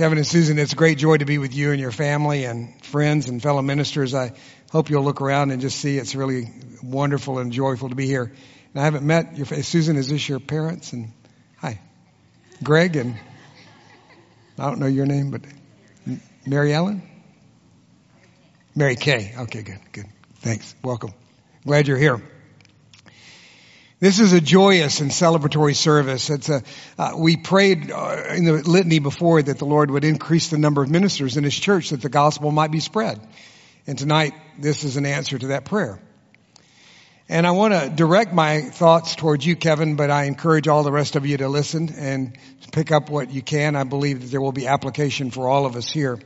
Kevin and Susan, it's a great joy to be with you and your family and friends and fellow ministers. I hope you'll look around and just see it's really wonderful and joyful to be here. And I haven't met your Susan. Is this your parents? And hi, Greg and I don't know your name, but Mary Ellen, Mary Kay. Okay, good, good. Thanks. Welcome. Glad you're here. This is a joyous and celebratory service. It's a, uh, we prayed uh, in the litany before that the Lord would increase the number of ministers in His church that the gospel might be spread. And tonight, this is an answer to that prayer. And I want to direct my thoughts towards you, Kevin, but I encourage all the rest of you to listen and pick up what you can. I believe that there will be application for all of us here.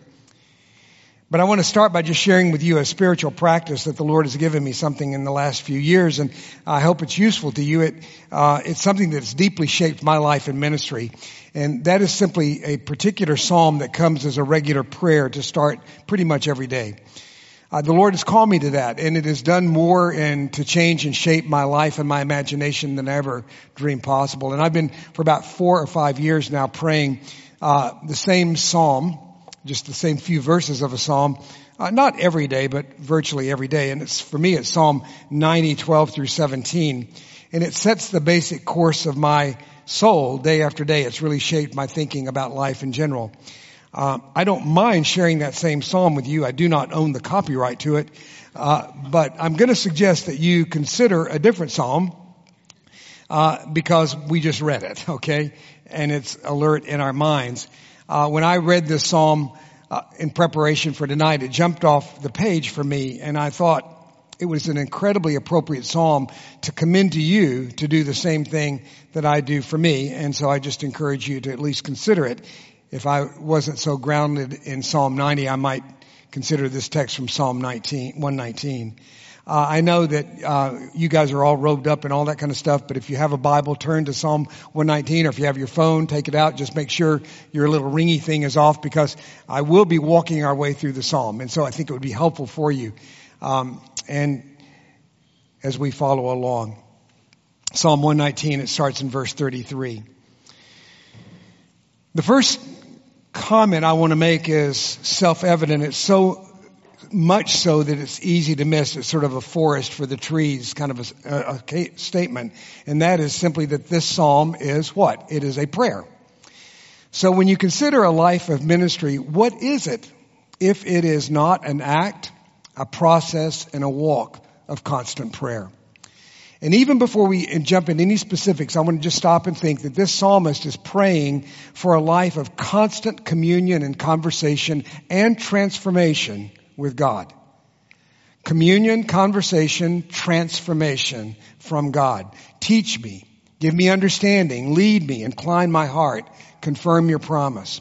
But I want to start by just sharing with you a spiritual practice that the Lord has given me something in the last few years, and I hope it's useful to you. It, uh, it's something that's deeply shaped my life and ministry, and that is simply a particular psalm that comes as a regular prayer to start pretty much every day. Uh, the Lord has called me to that, and it has done more and to change and shape my life and my imagination than I ever dreamed possible. And I've been for about four or five years now praying uh, the same psalm just the same few verses of a psalm, uh, not every day, but virtually every day. And it's, for me, it's Psalm 90, 12 through 17. And it sets the basic course of my soul day after day. It's really shaped my thinking about life in general. Uh, I don't mind sharing that same psalm with you. I do not own the copyright to it. Uh, but I'm going to suggest that you consider a different psalm uh, because we just read it, okay? And it's alert in our minds. Uh, when I read this psalm uh, in preparation for tonight, it jumped off the page for me, and I thought it was an incredibly appropriate psalm to commend to you to do the same thing that I do for me. And so I just encourage you to at least consider it. If I wasn't so grounded in Psalm 90, I might consider this text from Psalm 19, 119. Uh, I know that uh, you guys are all robed up and all that kind of stuff, but if you have a Bible, turn to Psalm 119, or if you have your phone, take it out. Just make sure your little ringy thing is off, because I will be walking our way through the Psalm, and so I think it would be helpful for you. Um, and as we follow along, Psalm 119, it starts in verse 33. The first comment I want to make is self-evident. It's so much so that it's easy to miss. It's sort of a forest for the trees kind of a, a, a statement. And that is simply that this psalm is what? It is a prayer. So when you consider a life of ministry, what is it if it is not an act, a process, and a walk of constant prayer? And even before we jump into any specifics, I want to just stop and think that this psalmist is praying for a life of constant communion and conversation and transformation with God. Communion, conversation, transformation from God. Teach me, give me understanding, lead me, incline my heart, confirm your promise.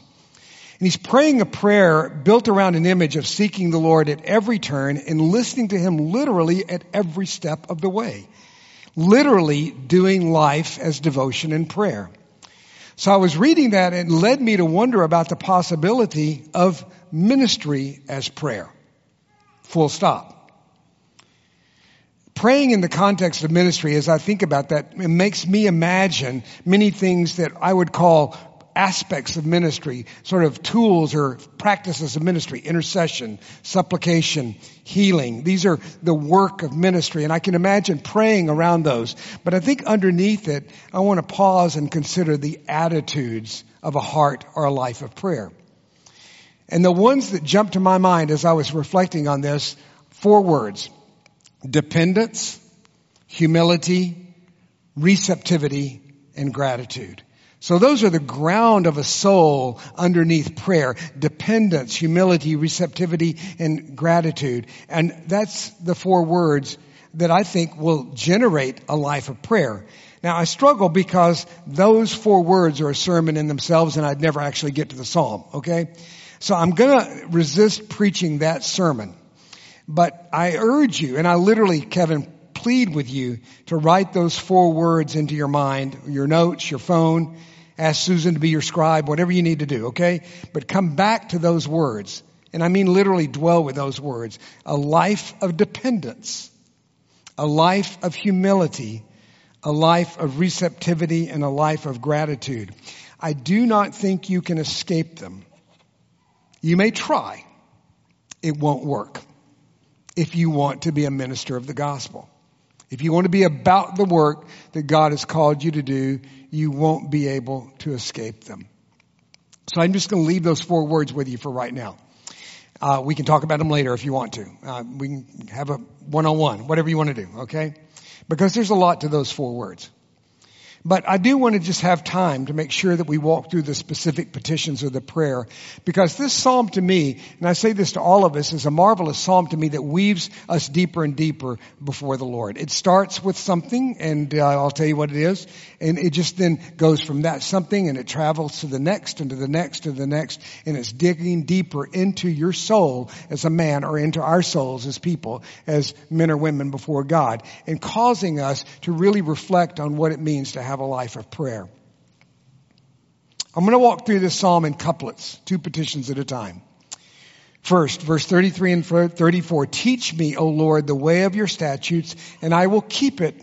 And he's praying a prayer built around an image of seeking the Lord at every turn and listening to him literally at every step of the way. Literally doing life as devotion and prayer. So I was reading that and it led me to wonder about the possibility of ministry as prayer. Full stop. Praying in the context of ministry, as I think about that, it makes me imagine many things that I would call aspects of ministry, sort of tools or practices of ministry, intercession, supplication, healing. These are the work of ministry, and I can imagine praying around those. But I think underneath it, I want to pause and consider the attitudes of a heart or a life of prayer. And the ones that jumped to my mind as I was reflecting on this, four words. Dependence, humility, receptivity, and gratitude. So those are the ground of a soul underneath prayer. Dependence, humility, receptivity, and gratitude. And that's the four words that I think will generate a life of prayer. Now I struggle because those four words are a sermon in themselves and I'd never actually get to the psalm, okay? So I'm gonna resist preaching that sermon. But I urge you, and I literally, Kevin, plead with you to write those four words into your mind, your notes, your phone, ask Susan to be your scribe, whatever you need to do, okay? But come back to those words. And I mean literally dwell with those words. A life of dependence, a life of humility, a life of receptivity, and a life of gratitude. I do not think you can escape them. You may try. It won't work if you want to be a minister of the gospel. If you want to be about the work that God has called you to do, you won't be able to escape them. So I'm just going to leave those four words with you for right now. Uh, we can talk about them later if you want to. Uh, we can have a one-on-one, whatever you want to do, okay? Because there's a lot to those four words. But I do want to just have time to make sure that we walk through the specific petitions of the prayer because this psalm to me, and I say this to all of us, is a marvelous psalm to me that weaves us deeper and deeper before the Lord. It starts with something and uh, I'll tell you what it is and it just then goes from that something and it travels to the next and to the next to the next and it's digging deeper into your soul as a man or into our souls as people, as men or women before God and causing us to really reflect on what it means to have have a life of prayer. I'm going to walk through this psalm in couplets, two petitions at a time. First, verse 33 and 34, teach me, O Lord, the way of your statutes, and I will keep it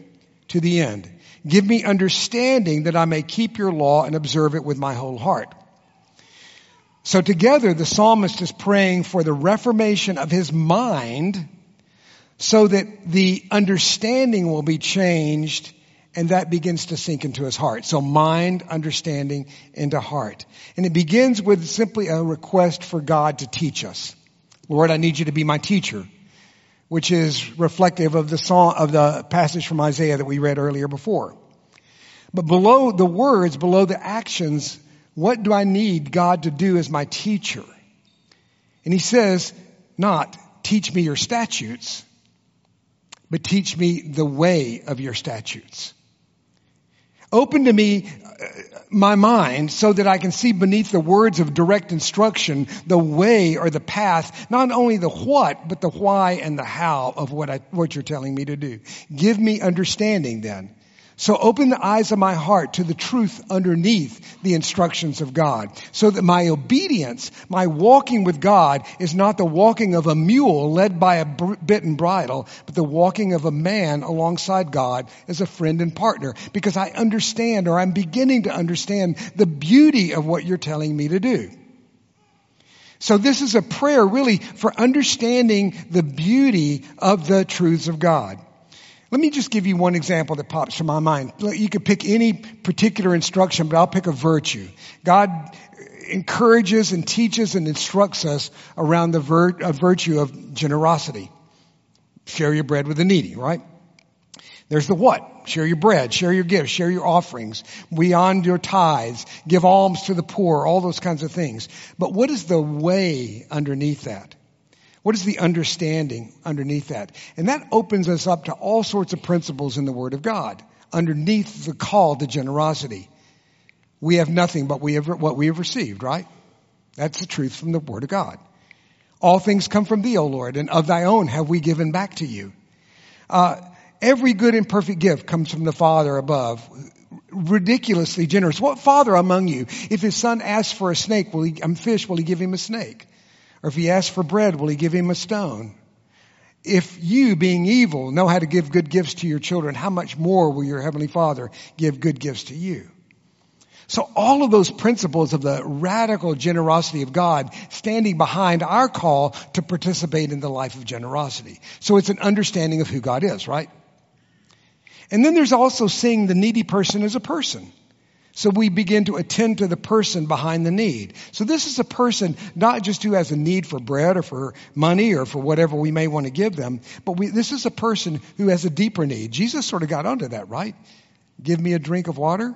to the end. Give me understanding that I may keep your law and observe it with my whole heart. So together, the psalmist is praying for the reformation of his mind so that the understanding will be changed and that begins to sink into his heart. So mind, understanding into heart. And it begins with simply a request for God to teach us. Lord, I need you to be my teacher, which is reflective of the song, of the passage from Isaiah that we read earlier before. But below the words, below the actions, what do I need God to do as my teacher? And he says, not teach me your statutes, but teach me the way of your statutes. Open to me uh, my mind so that I can see beneath the words of direct instruction the way or the path, not only the what, but the why and the how of what I, what you're telling me to do. Give me understanding then. So open the eyes of my heart to the truth underneath the instructions of God so that my obedience, my walking with God is not the walking of a mule led by a bit and bridle, but the walking of a man alongside God as a friend and partner because I understand or I'm beginning to understand the beauty of what you're telling me to do. So this is a prayer really for understanding the beauty of the truths of God. Let me just give you one example that pops to my mind. You could pick any particular instruction, but I'll pick a virtue. God encourages and teaches and instructs us around the vir- virtue of generosity. Share your bread with the needy, right? There's the what? Share your bread, share your gifts, share your offerings, beyond your tithes, give alms to the poor, all those kinds of things. But what is the way underneath that? What is the understanding underneath that? And that opens us up to all sorts of principles in the Word of God underneath the call to generosity. We have nothing but we have, what we have received, right? That's the truth from the Word of God. All things come from thee, O Lord, and of thy own have we given back to you. Uh, every good and perfect gift comes from the Father above, ridiculously generous. What father among you, if his son asks for a snake, will he, a fish, will he give him a snake? Or if he asks for bread, will he give him a stone? If you, being evil, know how to give good gifts to your children, how much more will your heavenly father give good gifts to you? So all of those principles of the radical generosity of God standing behind our call to participate in the life of generosity. So it's an understanding of who God is, right? And then there's also seeing the needy person as a person. So we begin to attend to the person behind the need. So this is a person not just who has a need for bread or for money or for whatever we may want to give them, but we, this is a person who has a deeper need. Jesus sort of got onto that, right? Give me a drink of water.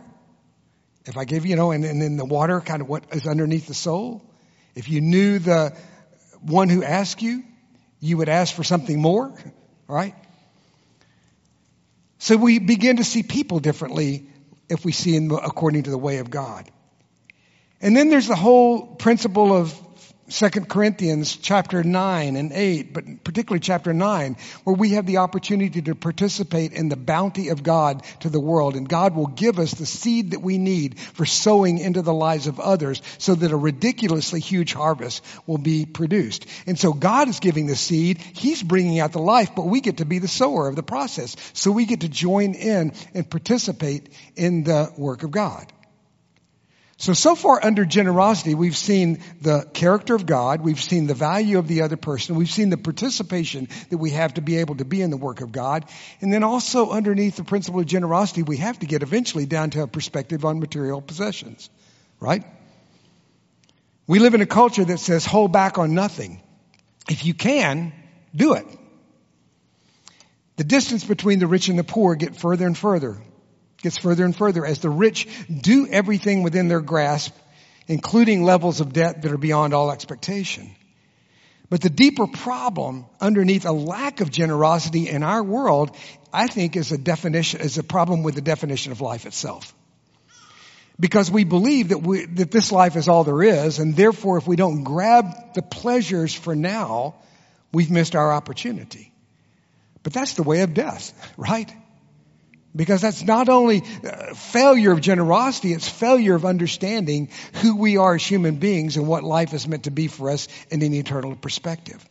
If I give you, know, and, and then the water kind of what is underneath the soul. If you knew the one who asked you, you would ask for something more, right? So we begin to see people differently if we see in according to the way of God. And then there's the whole principle of Second Corinthians chapter 9 and 8, but particularly chapter 9, where we have the opportunity to participate in the bounty of God to the world. And God will give us the seed that we need for sowing into the lives of others so that a ridiculously huge harvest will be produced. And so God is giving the seed. He's bringing out the life, but we get to be the sower of the process. So we get to join in and participate in the work of God. So, so far under generosity, we've seen the character of God, we've seen the value of the other person, we've seen the participation that we have to be able to be in the work of God, and then also underneath the principle of generosity, we have to get eventually down to a perspective on material possessions, right? We live in a culture that says hold back on nothing. If you can, do it. The distance between the rich and the poor get further and further gets further and further as the rich do everything within their grasp, including levels of debt that are beyond all expectation. But the deeper problem underneath a lack of generosity in our world, I think is a definition, is a problem with the definition of life itself. Because we believe that we, that this life is all there is, and therefore if we don't grab the pleasures for now, we've missed our opportunity. But that's the way of death, right? Because that's not only uh, failure of generosity, it's failure of understanding who we are as human beings and what life is meant to be for us in an eternal perspective.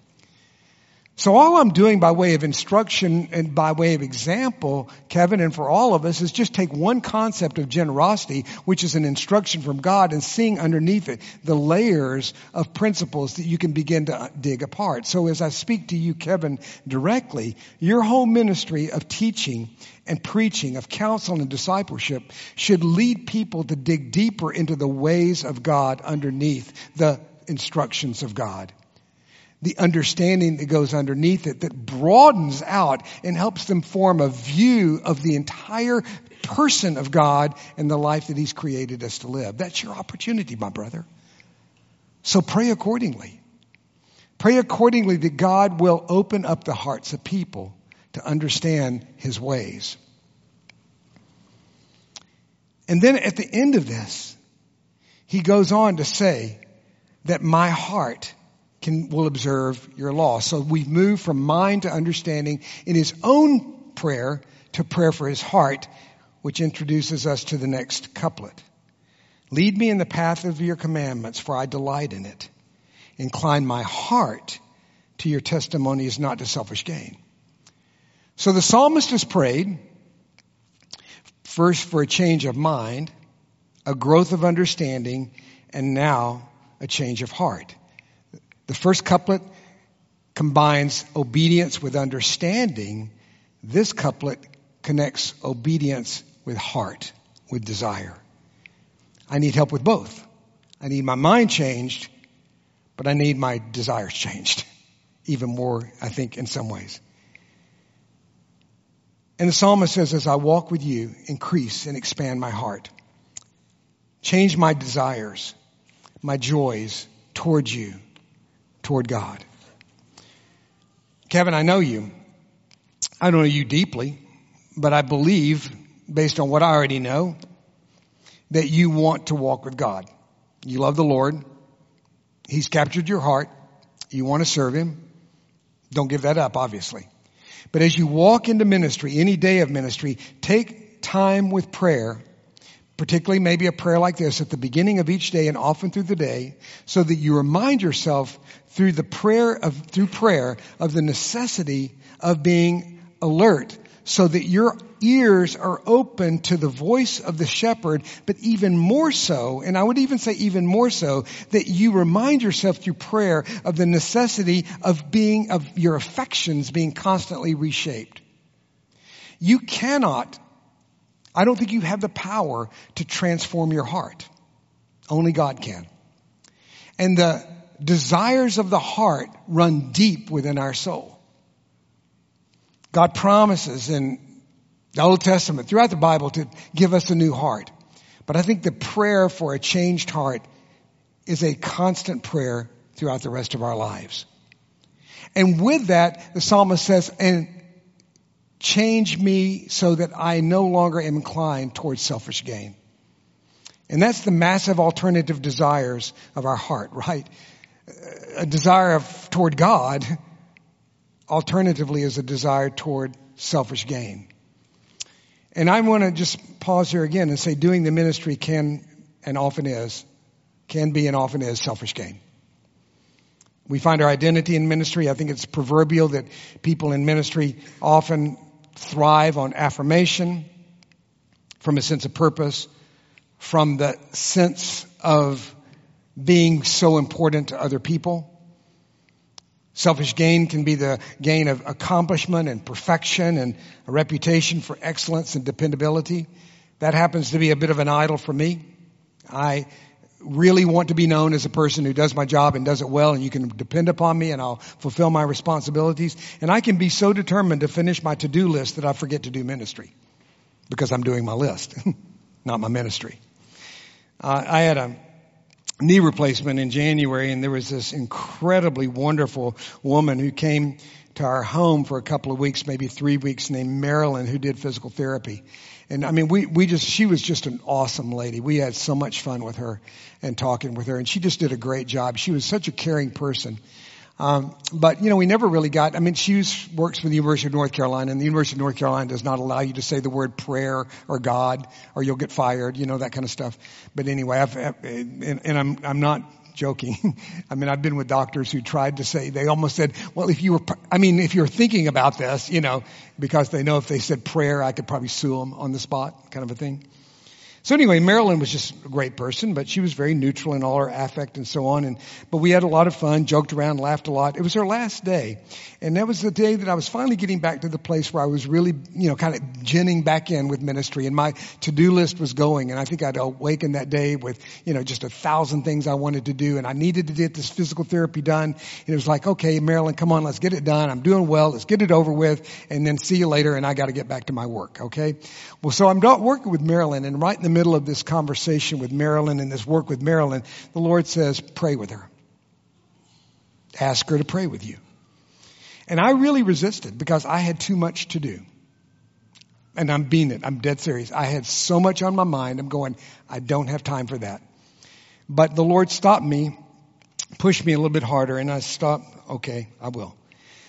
So all I'm doing by way of instruction and by way of example, Kevin, and for all of us is just take one concept of generosity, which is an instruction from God and seeing underneath it the layers of principles that you can begin to uh, dig apart. So as I speak to you, Kevin, directly, your whole ministry of teaching and preaching, of counsel and discipleship should lead people to dig deeper into the ways of God underneath the instructions of God the understanding that goes underneath it that broadens out and helps them form a view of the entire person of God and the life that He's created us to live. That's your opportunity, my brother. So pray accordingly. Pray accordingly that God will open up the hearts of people to understand His ways. And then at the end of this, he goes on to say that my heart can, will observe your law. So we've moved from mind to understanding in his own prayer to prayer for his heart, which introduces us to the next couplet. Lead me in the path of your commandments, for I delight in it. Incline my heart to your testimonies, not to selfish gain. So the psalmist has prayed first for a change of mind, a growth of understanding, and now a change of heart. The first couplet combines obedience with understanding. This couplet connects obedience with heart, with desire. I need help with both. I need my mind changed, but I need my desires changed. Even more, I think, in some ways. And the psalmist says, as I walk with you, increase and expand my heart. Change my desires, my joys towards you toward God. Kevin, I know you. I don't know you deeply, but I believe, based on what I already know, that you want to walk with God. You love the Lord. He's captured your heart. You want to serve Him. Don't give that up, obviously. But as you walk into ministry, any day of ministry, take time with prayer particularly maybe a prayer like this at the beginning of each day and often through the day so that you remind yourself through the prayer of through prayer of the necessity of being alert so that your ears are open to the voice of the shepherd, but even more so, and I would even say even more so, that you remind yourself through prayer of the necessity of being, of your affections being constantly reshaped. You cannot I don't think you have the power to transform your heart. Only God can. And the desires of the heart run deep within our soul. God promises in the Old Testament, throughout the Bible, to give us a new heart. But I think the prayer for a changed heart is a constant prayer throughout the rest of our lives. And with that, the psalmist says, and Change me so that I no longer am inclined towards selfish gain. And that's the massive alternative desires of our heart, right? A desire of, toward God, alternatively, is a desire toward selfish gain. And I want to just pause here again and say doing the ministry can and often is, can be and often is selfish gain. We find our identity in ministry. I think it's proverbial that people in ministry often thrive on affirmation from a sense of purpose, from the sense of being so important to other people. Selfish gain can be the gain of accomplishment and perfection and a reputation for excellence and dependability. That happens to be a bit of an idol for me. I really want to be known as a person who does my job and does it well and you can depend upon me and I'll fulfill my responsibilities. And I can be so determined to finish my to-do list that I forget to do ministry because I'm doing my list, not my ministry. Uh, I had a knee replacement in January and there was this incredibly wonderful woman who came to our home for a couple of weeks, maybe three weeks named Marilyn who did physical therapy. And I mean, we, we just, she was just an awesome lady. We had so much fun with her and talking with her and she just did a great job. She was such a caring person. Um, but you know, we never really got. I mean, she works for the University of North Carolina, and the University of North Carolina does not allow you to say the word prayer or God, or you'll get fired. You know that kind of stuff. But anyway, I've, and, and I'm I'm not joking. I mean, I've been with doctors who tried to say, they almost said, well, if you were, I mean, if you're thinking about this, you know, because they know if they said prayer, I could probably sue them on the spot, kind of a thing. So anyway, Marilyn was just a great person, but she was very neutral in all her affect and so on. And, but we had a lot of fun, joked around, laughed a lot. It was her last day. And that was the day that I was finally getting back to the place where I was really, you know, kind of ginning back in with ministry and my to-do list was going. And I think I'd awakened that day with, you know, just a thousand things I wanted to do. And I needed to get this physical therapy done. And it was like, okay, Marilyn, come on, let's get it done. I'm doing well. Let's get it over with and then see you later. And I got to get back to my work. Okay. Well, so I'm not working with Marilyn and right in the middle of this conversation with Marilyn and this work with Marilyn, the Lord says, pray with her. Ask her to pray with you. And I really resisted because I had too much to do. And I'm being it. I'm dead serious. I had so much on my mind. I'm going, I don't have time for that. But the Lord stopped me, pushed me a little bit harder, and I stopped. Okay, I will.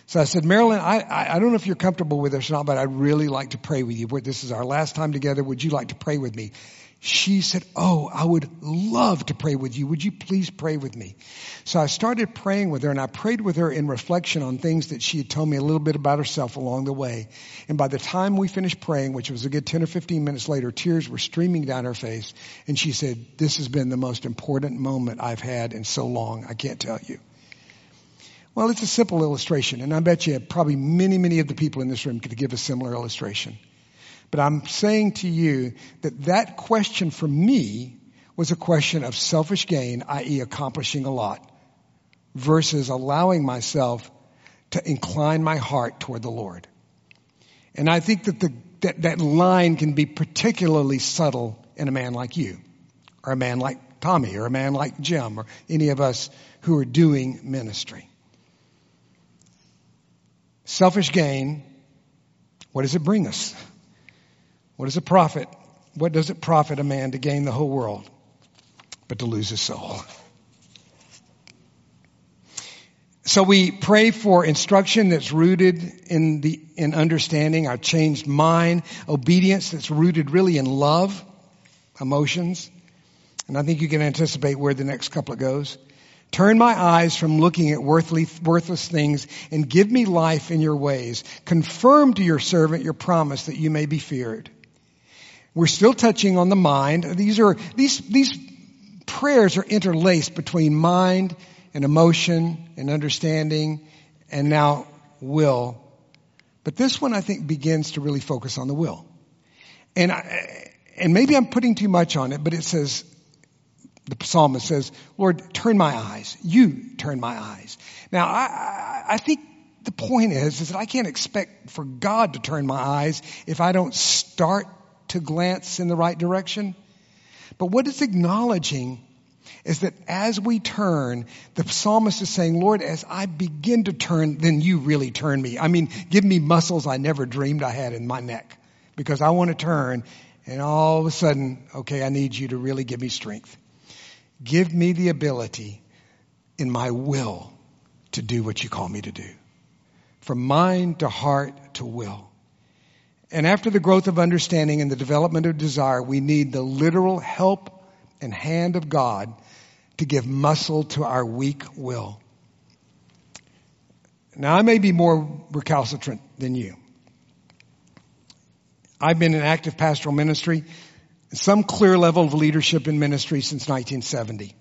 So I said, Marilyn, I, I, don't know if you're comfortable with this or not, but I'd really like to pray with you. This is our last time together. Would you like to pray with me? She said, Oh, I would love to pray with you. Would you please pray with me? So I started praying with her and I prayed with her in reflection on things that she had told me a little bit about herself along the way. And by the time we finished praying, which was a good 10 or 15 minutes later, tears were streaming down her face. And she said, This has been the most important moment I've had in so long. I can't tell you. Well, it's a simple illustration, and I bet you probably many, many of the people in this room could give a similar illustration. But I'm saying to you that that question for me was a question of selfish gain, i.e. accomplishing a lot, versus allowing myself to incline my heart toward the Lord. And I think that the, that, that line can be particularly subtle in a man like you, or a man like Tommy, or a man like Jim, or any of us who are doing ministry. Selfish gain, what does it bring us? What does it profit? What does it profit a man to gain the whole world, but to lose his soul? So we pray for instruction that's rooted in the, in understanding, our changed mind, obedience that's rooted really in love, emotions. And I think you can anticipate where the next couplet goes. Turn my eyes from looking at worthly, worthless things and give me life in your ways. Confirm to your servant your promise that you may be feared. We're still touching on the mind. These are, these, these prayers are interlaced between mind and emotion and understanding and now will. But this one I think begins to really focus on the will. And I, and maybe I'm putting too much on it, but it says, the psalmist says, Lord, turn my eyes. You turn my eyes. Now, I, I think the point is, is that I can't expect for God to turn my eyes if I don't start to glance in the right direction. But what it's acknowledging is that as we turn, the psalmist is saying, Lord, as I begin to turn, then you really turn me. I mean, give me muscles I never dreamed I had in my neck because I want to turn and all of a sudden, okay, I need you to really give me strength. Give me the ability in my will to do what you call me to do. From mind to heart to will. And after the growth of understanding and the development of desire, we need the literal help and hand of God to give muscle to our weak will. Now, I may be more recalcitrant than you. I've been in active pastoral ministry some clear level of leadership in ministry since 1970.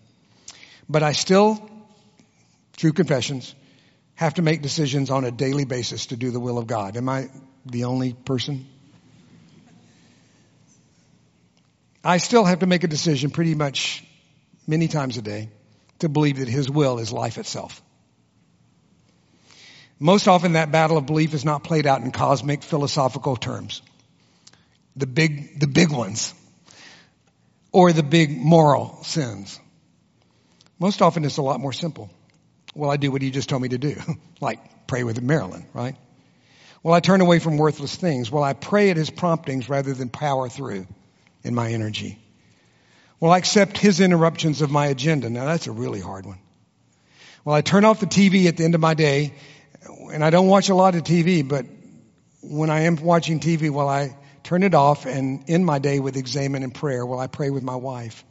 But I still, through confessions, have to make decisions on a daily basis to do the will of God. Am I the only person? I still have to make a decision pretty much many times a day to believe that His will is life itself. Most often that battle of belief is not played out in cosmic philosophical terms. The big, the big ones. Or the big moral sins. Most often it's a lot more simple. Well, I do what he just told me to do. like pray with Marilyn, right? Well, I turn away from worthless things. Well, I pray at his promptings rather than power through in my energy. Well, I accept his interruptions of my agenda. Now that's a really hard one. Well, I turn off the TV at the end of my day, and I don't watch a lot of TV, but when I am watching TV, well, I turn it off and end my day with examen and prayer. Well, I pray with my wife.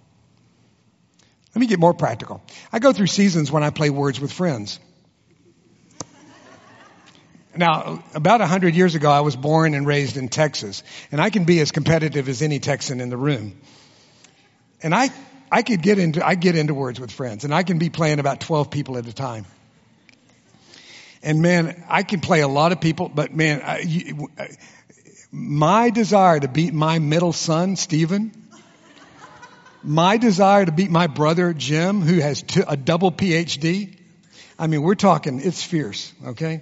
Let me get more practical. I go through seasons when I play words with friends. Now, about a hundred years ago, I was born and raised in Texas, and I can be as competitive as any Texan in the room. And I, I could get into, I get into words with friends, and I can be playing about 12 people at a time. And man, I can play a lot of people, but man, I, you, uh, my desire to beat my middle son, Stephen, my desire to beat my brother, Jim, who has a double PhD, I mean, we're talking, it's fierce, okay?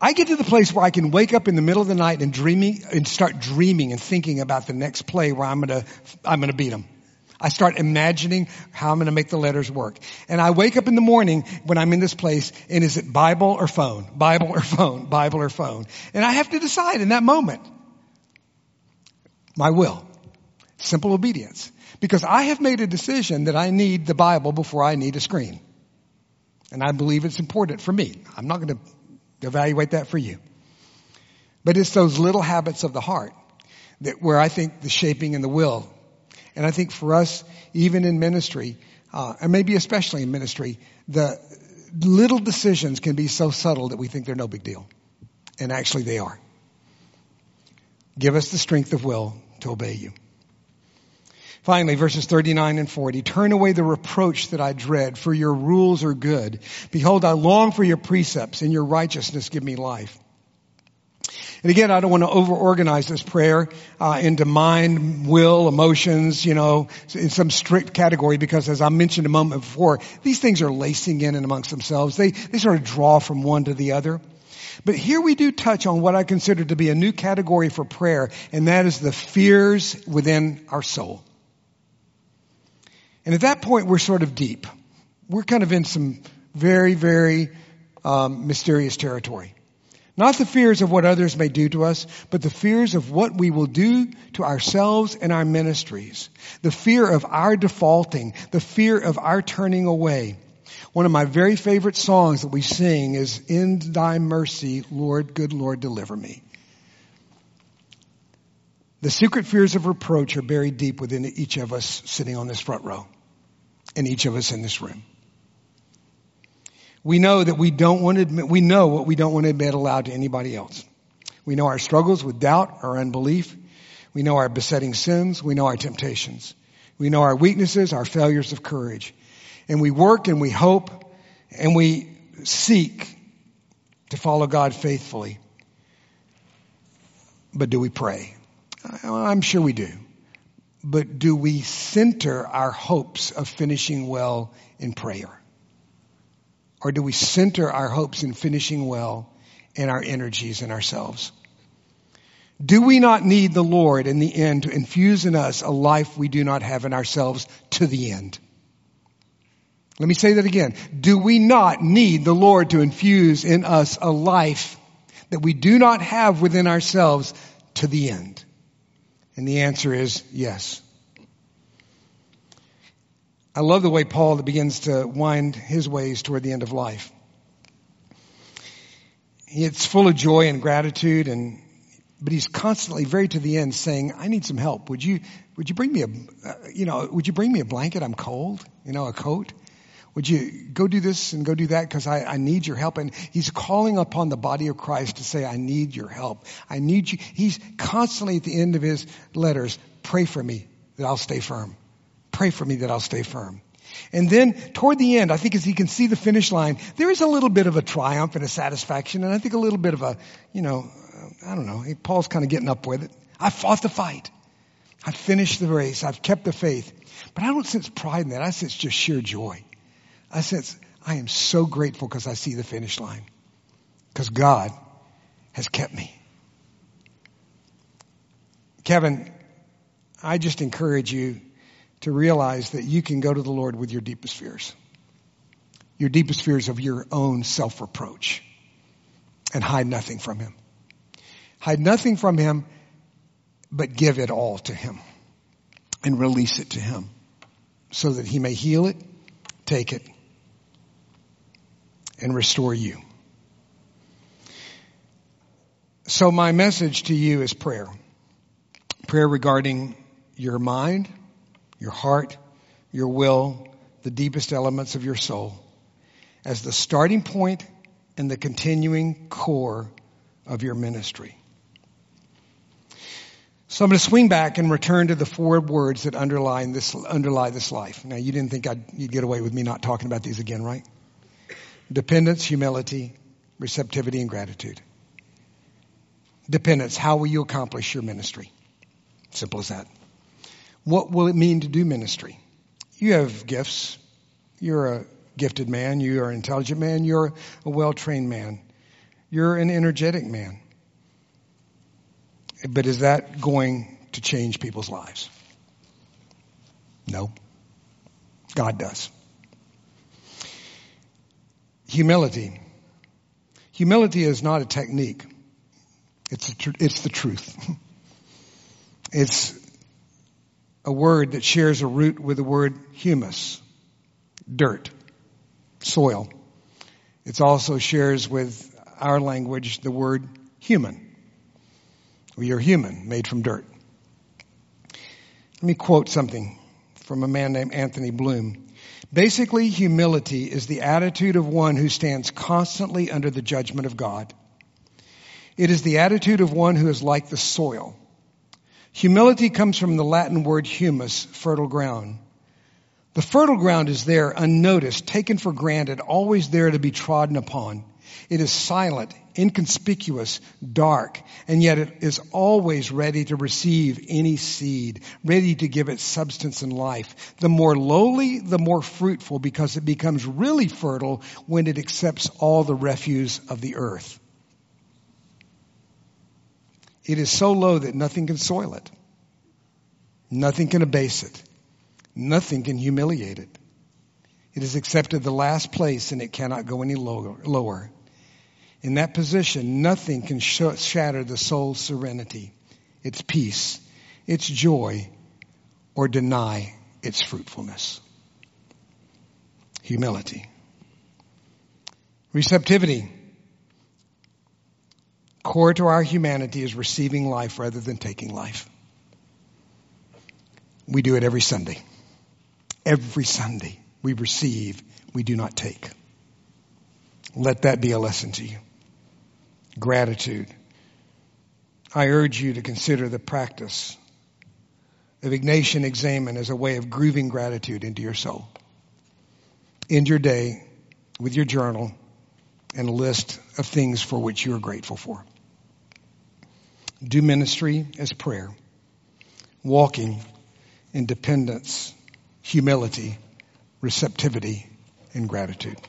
I get to the place where I can wake up in the middle of the night and dreaming and start dreaming and thinking about the next play where I'm gonna, I'm gonna beat him. I start imagining how I'm to make the letters work. And I wake up in the morning when I'm in this place and is it Bible or phone? Bible or phone? Bible or phone? And I have to decide in that moment. My will. Simple obedience. Because I have made a decision that I need the Bible before I need a screen. And I believe it's important for me. I'm not going to evaluate that for you. But it's those little habits of the heart that where I think the shaping and the will. And I think for us, even in ministry, uh, and maybe especially in ministry, the little decisions can be so subtle that we think they're no big deal. And actually they are. Give us the strength of will to obey you. Finally, verses 39 and 40. Turn away the reproach that I dread, for your rules are good. Behold, I long for your precepts, and your righteousness give me life. And again, I don't want to overorganize this prayer uh, into mind, will, emotions, you know, in some strict category because as I mentioned a moment before, these things are lacing in and amongst themselves. They, they sort of draw from one to the other. But here we do touch on what I consider to be a new category for prayer, and that is the fears within our soul. And at that point, we're sort of deep. We're kind of in some very, very um, mysterious territory. Not the fears of what others may do to us, but the fears of what we will do to ourselves and our ministries. The fear of our defaulting, the fear of our turning away. One of my very favorite songs that we sing is In Thy Mercy, Lord, good Lord, deliver me. The secret fears of reproach are buried deep within each of us sitting on this front row and each of us in this room. We know that we don't want to admit, we know what we don't want to admit aloud to anybody else. We know our struggles with doubt, our unbelief. We know our besetting sins. We know our temptations. We know our weaknesses, our failures of courage. And we work and we hope and we seek to follow God faithfully. But do we pray? I'm sure we do. But do we center our hopes of finishing well in prayer? Or do we center our hopes in finishing well in our energies and ourselves? Do we not need the Lord in the end to infuse in us a life we do not have in ourselves to the end? Let me say that again. Do we not need the Lord to infuse in us a life that we do not have within ourselves to the end? And the answer is yes. I love the way Paul begins to wind his ways toward the end of life. It's full of joy and gratitude and but he's constantly very to the end saying, I need some help. Would you, would you bring me a, uh, you know, would you bring me a blanket? I'm cold, you know, a coat. Would you go do this and go do that because I, I need your help? And he's calling upon the body of Christ to say, I need your help. I need you. He's constantly at the end of his letters pray for me that I'll stay firm. Pray for me that I'll stay firm. And then toward the end, I think as he can see the finish line, there is a little bit of a triumph and a satisfaction, and I think a little bit of a, you know, I don't know, Paul's kind of getting up with it. I fought the fight. I've finished the race. I've kept the faith. But I don't sense pride in that. I sense just sheer joy. I sense I am so grateful because I see the finish line. Because God has kept me. Kevin, I just encourage you to realize that you can go to the Lord with your deepest fears. Your deepest fears of your own self-reproach and hide nothing from Him. Hide nothing from Him, but give it all to Him and release it to Him so that He may heal it, take it, and restore you. So my message to you is prayer. Prayer regarding your mind, your heart, your will, the deepest elements of your soul as the starting point and the continuing core of your ministry. So I'm going to swing back and return to the four words that underlie this, underlie this life. Now you didn't think I'd, you'd get away with me not talking about these again, right? Dependence, humility, receptivity, and gratitude. Dependence. How will you accomplish your ministry? Simple as that. What will it mean to do ministry? You have gifts. You're a gifted man. You are an intelligent man. You're a well trained man. You're an energetic man. But is that going to change people's lives? No. God does. Humility. Humility is not a technique. It's, tr- it's the truth. it's a word that shares a root with the word humus, dirt, soil. It also shares with our language the word human. We are human, made from dirt. Let me quote something from a man named Anthony Bloom. Basically, humility is the attitude of one who stands constantly under the judgment of God. It is the attitude of one who is like the soil Humility comes from the Latin word humus, fertile ground. The fertile ground is there unnoticed, taken for granted, always there to be trodden upon. It is silent, inconspicuous, dark, and yet it is always ready to receive any seed, ready to give it substance and life. The more lowly, the more fruitful because it becomes really fertile when it accepts all the refuse of the earth. It is so low that nothing can soil it. Nothing can abase it. Nothing can humiliate it. It has accepted the last place and it cannot go any lower. In that position, nothing can sh- shatter the soul's serenity, its peace, its joy, or deny its fruitfulness. Humility. Receptivity. Core to our humanity is receiving life rather than taking life. We do it every Sunday. Every Sunday we receive, we do not take. Let that be a lesson to you. Gratitude. I urge you to consider the practice of Ignatian examen as a way of grooving gratitude into your soul. End your day with your journal and a list of things for which you are grateful for. Do ministry as prayer, walking in dependence, humility, receptivity, and gratitude.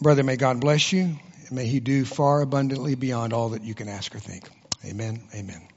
Brother, may God bless you, and may He do far abundantly beyond all that you can ask or think. Amen. Amen.